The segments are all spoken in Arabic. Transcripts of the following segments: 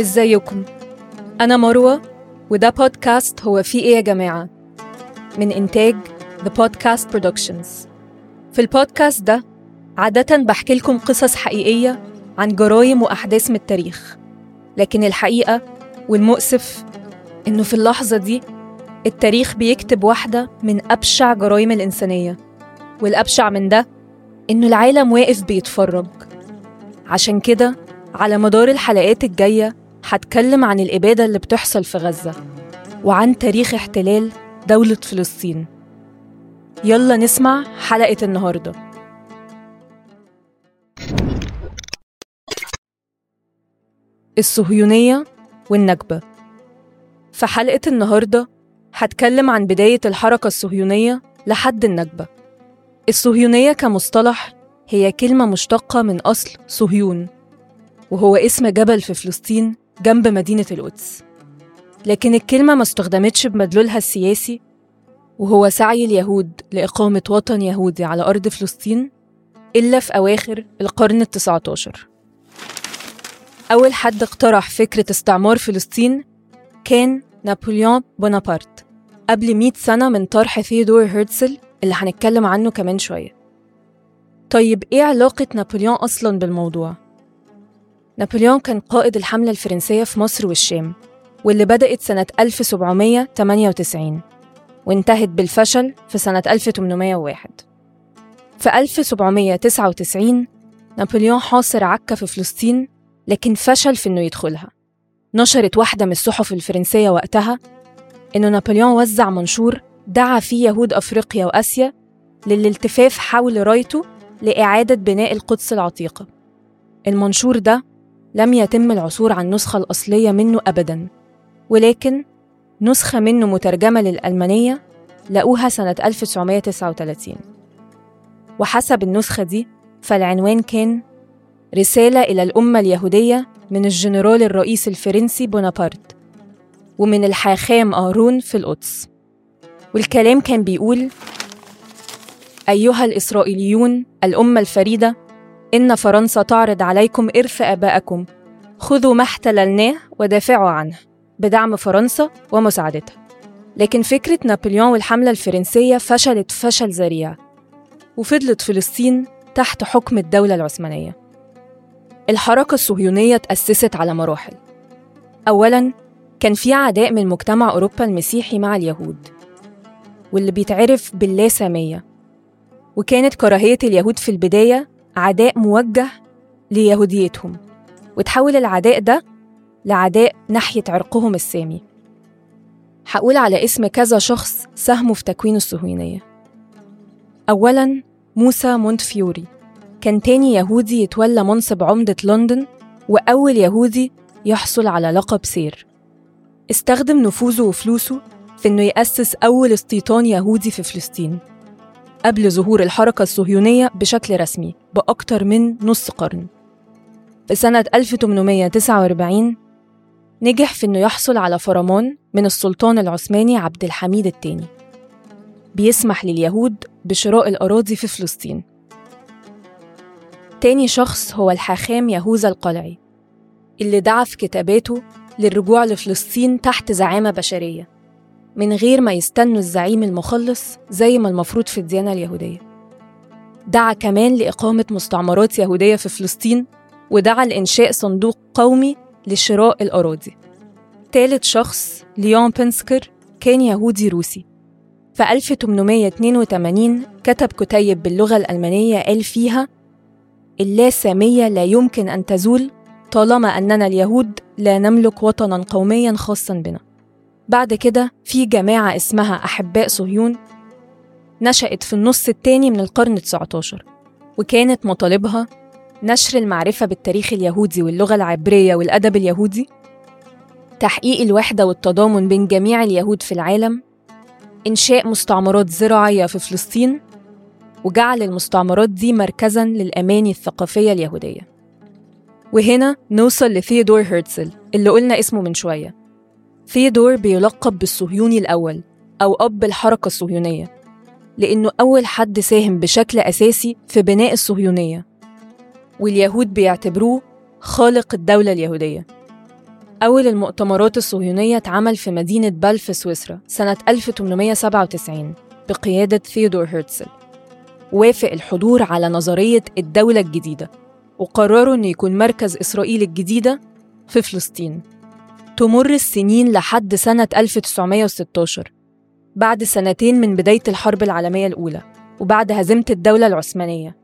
إزيكم؟ أنا مروة وده بودكاست هو في إيه يا جماعة؟ من إنتاج The Podcast Productions. في البودكاست ده عادة بحكي لكم قصص حقيقية عن جرايم وأحداث من التاريخ. لكن الحقيقة والمؤسف إنه في اللحظة دي التاريخ بيكتب واحدة من أبشع جرائم الإنسانية. والأبشع من ده إنه العالم واقف بيتفرج. عشان كده على مدار الحلقات الجاية هتكلم عن الإبادة اللي بتحصل في غزة وعن تاريخ احتلال دولة فلسطين. يلا نسمع حلقة النهاردة. الصهيونية والنكبة في حلقة النهاردة هتكلم عن بداية الحركة الصهيونية لحد النكبة الصهيونية كمصطلح هي كلمة مشتقة من أصل صهيون وهو اسم جبل في فلسطين جنب مدينة القدس. لكن الكلمة ما استخدمتش بمدلولها السياسي وهو سعي اليهود لإقامة وطن يهودي على أرض فلسطين إلا في أواخر القرن التسعة عشر أول حد اقترح فكرة استعمار فلسطين كان نابليون بونابرت قبل 100 سنة من طرح ثيودور هيرتزل اللي هنتكلم عنه كمان شوية. طيب إيه علاقة نابليون أصلا بالموضوع؟ نابليون كان قائد الحملة الفرنسية في مصر والشام واللي بدأت سنة 1798 وانتهت بالفشل في سنة 1801 في 1799 نابليون حاصر عكا في فلسطين لكن فشل في إنه يدخلها. نشرت واحدة من الصحف الفرنسية وقتها إنه نابليون وزع منشور دعا فيه يهود أفريقيا وآسيا للالتفاف حول رايته لإعادة بناء القدس العتيقة المنشور ده لم يتم العثور على النسخة الأصلية منه أبداً ولكن نسخة منه مترجمة للألمانية لقوها سنة 1939 وحسب النسخة دي فالعنوان كان رسالة إلى الأمة اليهودية من الجنرال الرئيس الفرنسي بونابرت ومن الحاخام آرون في القدس والكلام كان بيقول أيها الإسرائيليون الأمة الفريدة إن فرنسا تعرض عليكم إرث آبائكم خذوا ما احتللناه ودافعوا عنه. بدعم فرنسا ومساعدتها لكن فكرة نابليون والحملة الفرنسية فشلت فشل ذريع. وفضلت فلسطين تحت حكم الدولة العثمانية. الحركة الصهيونية تأسست على مراحل. أولاً كان في عداء من مجتمع أوروبا المسيحي مع اليهود. واللي بيتعرف باللاسامية وكانت كراهية اليهود في البداية عداء موجه ليهوديتهم وتحول العداء ده لعداء ناحية عرقهم السامي. هقول على اسم كذا شخص ساهموا في تكوين الصهيونية. أولاً موسى مونتفيوري. كان تاني يهودي يتولى منصب عمدة لندن وأول يهودي يحصل على لقب سير. استخدم نفوذه وفلوسه في إنه يأسس أول استيطان يهودي في فلسطين. قبل ظهور الحركة الصهيونية بشكل رسمي بأكتر من نص قرن. في سنة 1849 نجح في إنه يحصل على فرمان من السلطان العثماني عبد الحميد الثاني بيسمح لليهود بشراء الأراضي في فلسطين. تاني شخص هو الحاخام يهوذا القلعي اللي دعا في كتاباته للرجوع لفلسطين تحت زعامة بشرية. من غير ما يستنوا الزعيم المخلص زي ما المفروض في الديانة اليهودية. دعا كمان لإقامة مستعمرات يهودية في فلسطين ودعا لإنشاء صندوق قومي لشراء الأراضي. تالت شخص ليون بنسكر كان يهودي روسي. في 1882 كتب كتيب باللغة الألمانية قال فيها اللاسامية لا يمكن أن تزول طالما أننا اليهود لا نملك وطنا قوميا خاصا بنا. بعد كده في جماعة اسمها أحباء صهيون نشأت في النص الثاني من القرن 19 وكانت مطالبها نشر المعرفة بالتاريخ اليهودي واللغة العبرية والأدب اليهودي تحقيق الوحدة والتضامن بين جميع اليهود في العالم إنشاء مستعمرات زراعية في فلسطين وجعل المستعمرات دي مركزا للأماني الثقافية اليهودية. وهنا نوصل لثيودور هيرتزل اللي قلنا اسمه من شوية. ثيودور بيلقب بالصهيوني الأول أو أب الحركة الصهيونية لأنه أول حد ساهم بشكل أساسي في بناء الصهيونية. واليهود بيعتبروه خالق الدولة اليهودية. أول المؤتمرات الصهيونية اتعمل في مدينة بال في سويسرا سنة 1897 بقيادة ثيودور هرتزل وافق الحضور على نظرية الدولة الجديدة وقرروا أن يكون مركز إسرائيل الجديدة في فلسطين. تمر السنين لحد سنة 1916 بعد سنتين من بداية الحرب العالمية الأولى وبعد هزيمة الدولة العثمانية.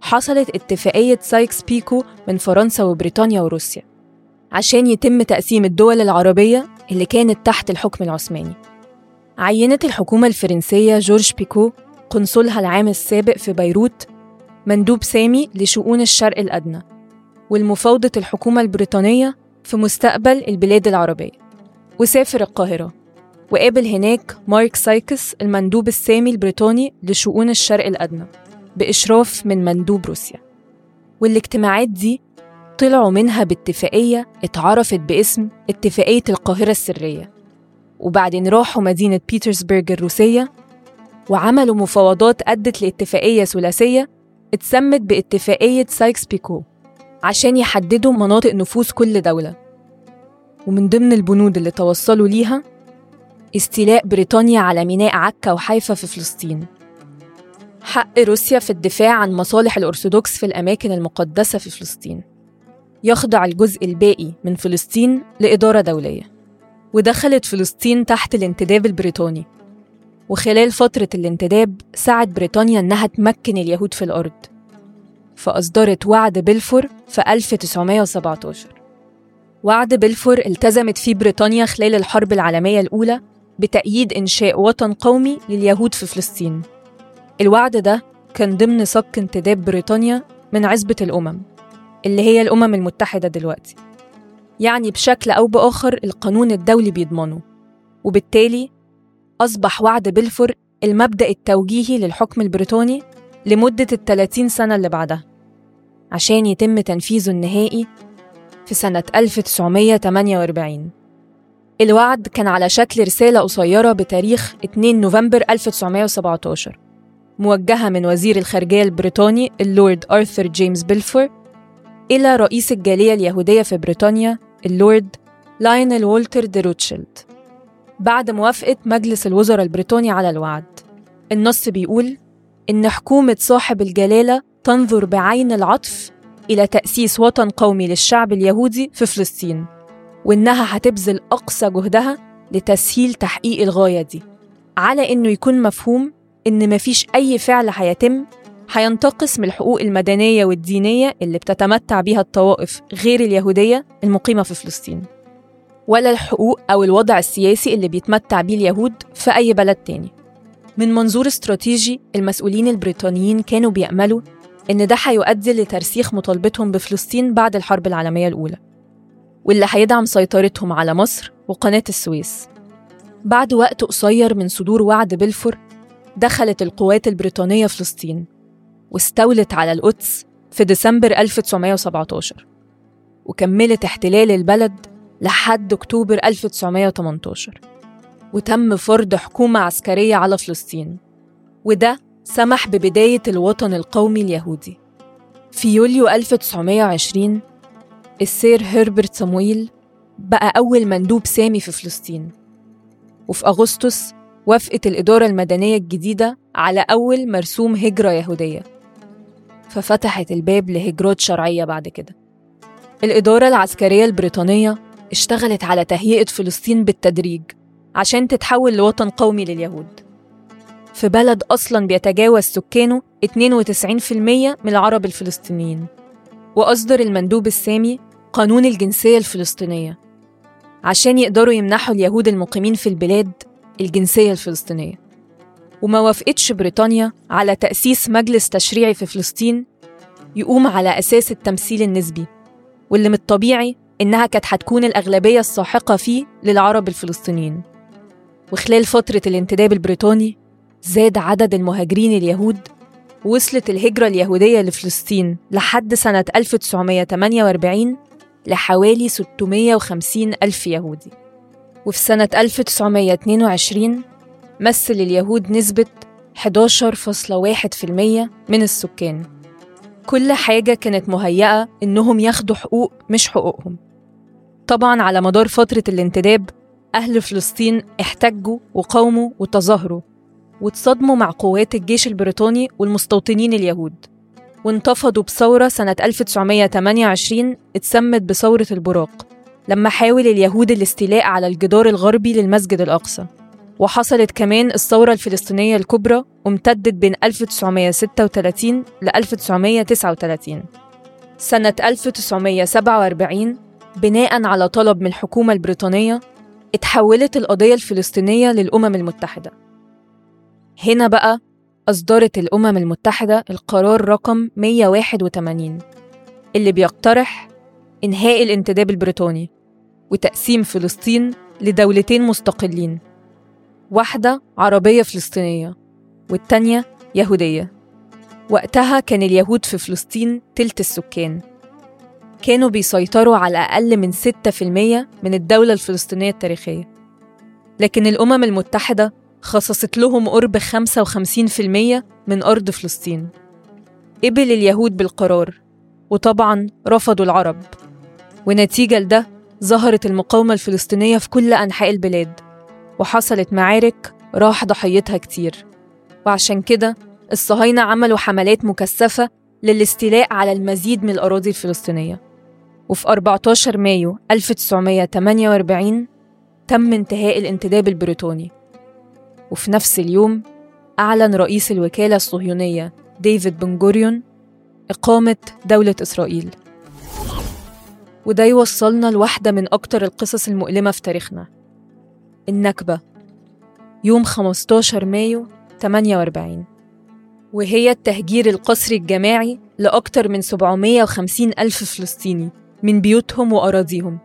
حصلت اتفاقية سايكس بيكو من فرنسا وبريطانيا وروسيا عشان يتم تقسيم الدول العربية اللي كانت تحت الحكم العثماني. عينت الحكومة الفرنسية جورج بيكو قنصلها العام السابق في بيروت مندوب سامي لشؤون الشرق الأدنى والمفاوضة الحكومة البريطانية في مستقبل البلاد العربية. وسافر القاهرة. وقابل هناك مارك سايكس المندوب السامي البريطاني لشؤون الشرق الأدنى بإشراف من مندوب روسيا. والاجتماعات دي طلعوا منها باتفاقية اتعرفت باسم اتفاقية القاهرة السرية. وبعدين راحوا مدينة بيترسبرغ الروسية وعملوا مفاوضات أدت لاتفاقية ثلاثية اتسمت باتفاقية سايكس بيكو. عشان يحددوا مناطق نفوذ كل دولة. ومن ضمن البنود اللي توصلوا ليها استيلاء بريطانيا على ميناء عكا وحيفا في فلسطين. حق روسيا في الدفاع عن مصالح الأرثوذكس في الأماكن المقدسة في فلسطين. يخضع الجزء الباقي من فلسطين لإدارة دولية. ودخلت فلسطين تحت الانتداب البريطاني. وخلال فترة الانتداب سعت بريطانيا إنها تمكن اليهود في الأرض. فأصدرت وعد بلفور في 1917 وعد بلفور التزمت فيه بريطانيا خلال الحرب العالمية الأولى بتأييد إنشاء وطن قومي لليهود في فلسطين. الوعد ده كان ضمن صك انتداب بريطانيا من عزبة الأمم اللي هي الأمم المتحدة دلوقتي. يعني بشكل أو بآخر القانون الدولي بيضمنه. وبالتالي أصبح وعد بلفور المبدأ التوجيهي للحكم البريطاني لمدة الثلاثين سنة اللي بعدها عشان يتم تنفيذه النهائي في سنة 1948 الوعد كان على شكل رسالة قصيرة بتاريخ 2 نوفمبر 1917 موجهة من وزير الخارجية البريطاني اللورد آرثر جيمس بيلفور إلى رئيس الجالية اليهودية في بريطانيا اللورد لاينل وولتر دي روتشيلد. بعد موافقة مجلس الوزراء البريطاني على الوعد النص بيقول إن حكومة صاحب الجلالة تنظر بعين العطف إلى تأسيس وطن قومي للشعب اليهودي في فلسطين وإنها هتبذل أقصى جهدها لتسهيل تحقيق الغاية دي على إنه يكون مفهوم إن مفيش أي فعل هيتم هينتقص من الحقوق المدنية والدينية اللي بتتمتع بيها الطوائف غير اليهودية المقيمة في فلسطين ولا الحقوق أو الوضع السياسي اللي بيتمتع بيه اليهود في أي بلد تاني. من منظور استراتيجي المسؤولين البريطانيين كانوا بيأملوا إن ده هيؤدي لترسيخ مطالبتهم بفلسطين بعد الحرب العالمية الأولى واللي هيدعم سيطرتهم على مصر وقناة السويس. بعد وقت قصير من صدور وعد بلفور دخلت القوات البريطانية فلسطين واستولت على القدس في ديسمبر 1917 وكملت احتلال البلد لحد أكتوبر 1918 وتم فرض حكومة عسكرية على فلسطين. وده سمح ببداية الوطن القومي اليهودي. في يوليو 1920 السير هربرت صمويل بقى أول مندوب سامي في فلسطين. وفي أغسطس وافقت الإدارة المدنية الجديدة على أول مرسوم هجرة يهودية. ففتحت الباب لهجرات شرعية بعد كده. الإدارة العسكرية البريطانية اشتغلت على تهيئة فلسطين بالتدريج. عشان تتحول لوطن قومي لليهود. في بلد أصلا بيتجاوز سكانه 92% من العرب الفلسطينيين. وأصدر المندوب السامي قانون الجنسية الفلسطينية. عشان يقدروا يمنحوا اليهود المقيمين في البلاد الجنسية الفلسطينية. وما وافقتش بريطانيا على تأسيس مجلس تشريعي في فلسطين يقوم على أساس التمثيل النسبي. واللي من الطبيعي إنها كانت هتكون الأغلبية الساحقة فيه للعرب الفلسطينيين. وخلال فترة الانتداب البريطاني زاد عدد المهاجرين اليهود وصلت الهجرة اليهودية لفلسطين لحد سنة 1948 لحوالي 650 ألف يهودي. وفي سنة 1922 مثل اليهود نسبة 11.1% من السكان. كل حاجة كانت مهيئة إنهم ياخدوا حقوق مش حقوقهم. طبعا على مدار فترة الانتداب أهل فلسطين احتجوا وقاوموا وتظاهروا واتصادموا مع قوات الجيش البريطاني والمستوطنين اليهود وانتفضوا بثورة سنة 1928 اتسمت بثورة البراق لما حاول اليهود الاستيلاء على الجدار الغربي للمسجد الأقصى وحصلت كمان الثورة الفلسطينية الكبرى وامتدت بين 1936 ل 1939 سنة 1947 بناء على طلب من الحكومة البريطانية اتحولت القضية الفلسطينية للأمم المتحدة. هنا بقى أصدرت الأمم المتحدة القرار رقم 181 اللي بيقترح إنهاء الانتداب البريطاني وتقسيم فلسطين لدولتين مستقلين واحدة عربية فلسطينية والتانية يهودية. وقتها كان اليهود في فلسطين تلت السكان. كانوا بيسيطروا على أقل من 6% من الدولة الفلسطينية التاريخية. لكن الأمم المتحدة خصصت لهم قرب 55% من أرض فلسطين. قبل اليهود بالقرار وطبعا رفضوا العرب. ونتيجة لده ظهرت المقاومة الفلسطينية في كل أنحاء البلاد وحصلت معارك راح ضحيتها كتير. وعشان كده الصهاينة عملوا حملات مكثفة للاستيلاء على المزيد من الأراضي الفلسطينية. وفي 14 مايو 1948 تم انتهاء الانتداب البريطاني. وفي نفس اليوم أعلن رئيس الوكالة الصهيونية ديفيد بن جوريون إقامة دولة إسرائيل. وده يوصلنا لواحدة من أكتر القصص المؤلمة في تاريخنا. النكبة يوم 15 مايو 48 وهي التهجير القسري الجماعي لأكتر من 750 ألف فلسطيني. من بيوتهم وأراضيهم.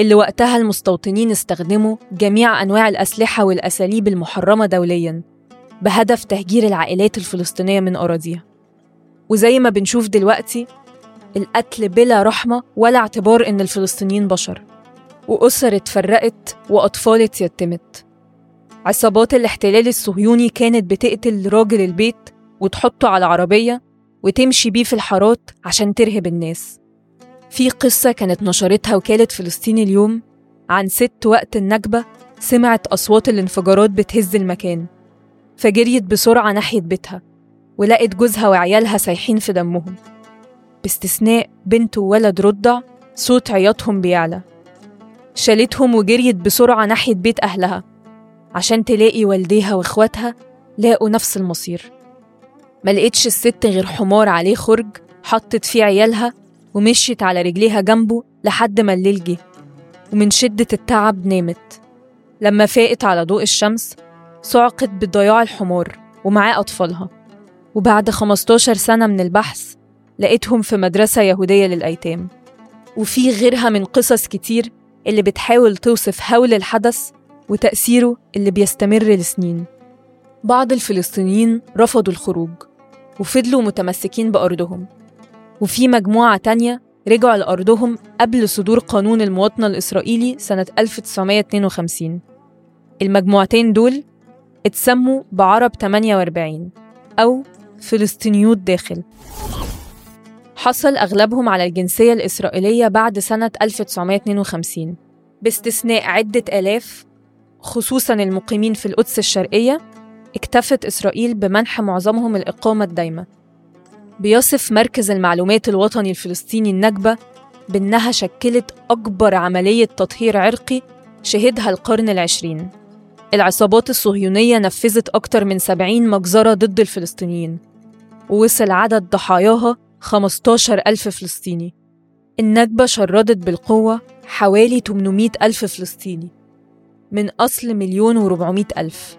اللي وقتها المستوطنين استخدموا جميع أنواع الأسلحة والأساليب المحرمة دولياً بهدف تهجير العائلات الفلسطينية من أراضيها. وزي ما بنشوف دلوقتي القتل بلا رحمة ولا اعتبار إن الفلسطينيين بشر. وأسر اتفرقت وأطفال اتيتمت. عصابات الاحتلال الصهيوني كانت بتقتل راجل البيت وتحطه على عربية وتمشي بيه في الحارات عشان ترهب الناس. في قصة كانت نشرتها وكالة فلسطين اليوم عن ست وقت النكبة سمعت أصوات الانفجارات بتهز المكان فجريت بسرعة ناحية بيتها ولقت جوزها وعيالها سايحين في دمهم. باستثناء بنت وولد رضع صوت عياطهم بيعلى. شالتهم وجريت بسرعة ناحية بيت أهلها عشان تلاقي والديها وإخواتها لاقوا نفس المصير. ما لقيتش الست غير حمار عليه خرج حطت فيه عيالها ومشيت على رجليها جنبه لحد ما الليل جه ومن شدة التعب نامت. لما فاقت على ضوء الشمس صعقت بضياع الحمار ومعاه أطفالها. وبعد 15 سنة من البحث لقيتهم في مدرسة يهودية للأيتام. وفي غيرها من قصص كتير اللي بتحاول توصف هول الحدث وتأثيره اللي بيستمر لسنين. بعض الفلسطينيين رفضوا الخروج وفضلوا متمسكين بأرضهم. وفي مجموعة تانية رجعوا لأرضهم قبل صدور قانون المواطنة الإسرائيلي سنة 1952 المجموعتين دول اتسموا بعرب 48 أو فلسطينيوت داخل. حصل أغلبهم على الجنسية الإسرائيلية بعد سنة 1952 باستثناء عدة آلاف خصوصا المقيمين في القدس الشرقية اكتفت إسرائيل بمنح معظمهم الإقامة الدايمة. بيصف مركز المعلومات الوطني الفلسطيني النكبة بأنها شكلت أكبر عملية تطهير عرقي شهدها القرن العشرين. العصابات الصهيونية نفذت أكتر من 70 مجزرة ضد الفلسطينيين ووصل عدد ضحاياها 15 ألف فلسطيني. النكبة شردت بالقوة حوالي 800 ألف فلسطيني من أصل مليون وربعمائة ألف.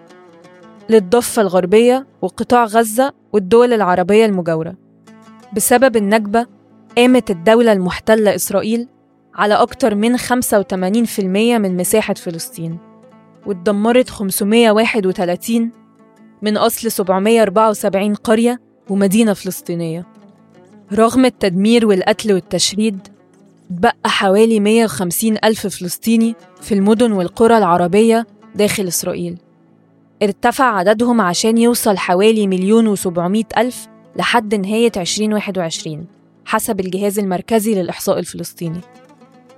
للضفة الغربية وقطاع غزة والدول العربية المجاورة. بسبب النكبة قامت الدولة المحتلة إسرائيل على أكتر من 85% من مساحة فلسطين واتدمرت 531 من أصل 774 قرية ومدينة فلسطينية. رغم التدمير والقتل والتشريد اتبقى حوالي 150 ألف فلسطيني في المدن والقرى العربية داخل إسرائيل. ارتفع عددهم عشان يوصل حوالي مليون وسبعمائة ألف لحد نهاية 2021 حسب الجهاز المركزي للإحصاء الفلسطيني.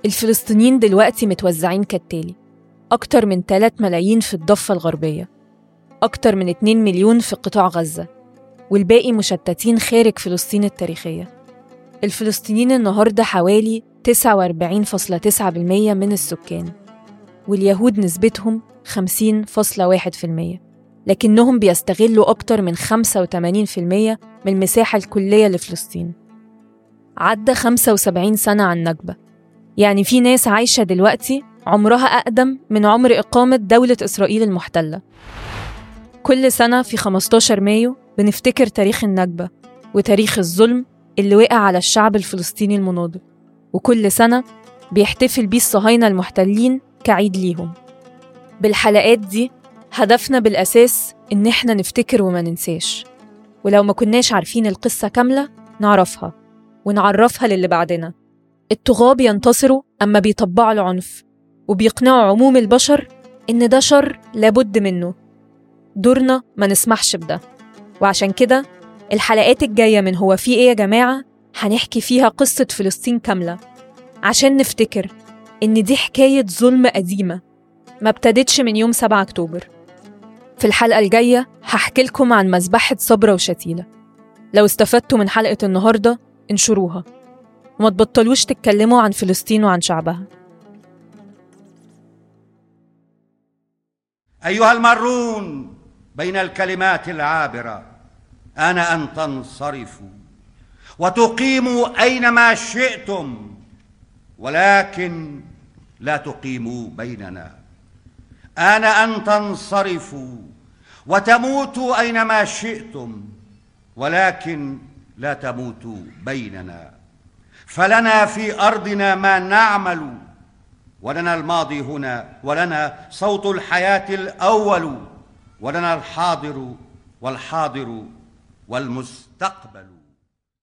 الفلسطينيين دلوقتي متوزعين كالتالي أكتر من 3 ملايين في الضفة الغربية أكتر من 2 مليون في قطاع غزة والباقي مشتتين خارج فلسطين التاريخية. الفلسطينيين النهاردة حوالي 49.9% من السكان واليهود نسبتهم 50.1% لكنهم بيستغلوا أكتر من 85% من المساحة الكلية لفلسطين. عدى 75 سنة عن النكبة يعني في ناس عايشة دلوقتي عمرها أقدم من عمر إقامة دولة إسرائيل المحتلة. كل سنة في 15 مايو بنفتكر تاريخ النكبة وتاريخ الظلم اللي وقع على الشعب الفلسطيني المناضل. وكل سنة بيحتفل بيه الصهاينة المحتلين كعيد ليهم. بالحلقات دي هدفنا بالأساس إن إحنا نفتكر وما ننساش. ولو ما كناش عارفين القصة كاملة نعرفها ونعرفها للي بعدنا. الطغاة بينتصروا أما بيطبعوا العنف وبيقنعوا عموم البشر إن ده شر لابد منه. دورنا ما نسمحش بده. وعشان كده الحلقات الجاية من هو في إيه يا جماعة هنحكي فيها قصة فلسطين كاملة. عشان نفتكر إن دي حكاية ظلم قديمة ما ابتدتش من يوم 7 أكتوبر. في الحلقة الجاية هحكي لكم عن مذبحة صبرا وشتيلة. لو استفدتوا من حلقة النهاردة انشروها. وما تبطلوش تتكلموا عن فلسطين وعن شعبها. أيها المارون بين الكلمات العابرة أنا أن تنصرفوا وتقيموا أينما شئتم ولكن لا تقيموا بيننا. آن أن تنصرفوا وتموتوا أينما شئتم ولكن لا تموتوا بيننا. فلنا في أرضنا ما نعمل ولنا الماضي هنا ولنا صوت الحياة الأول ولنا الحاضر والحاضر والمستقبل.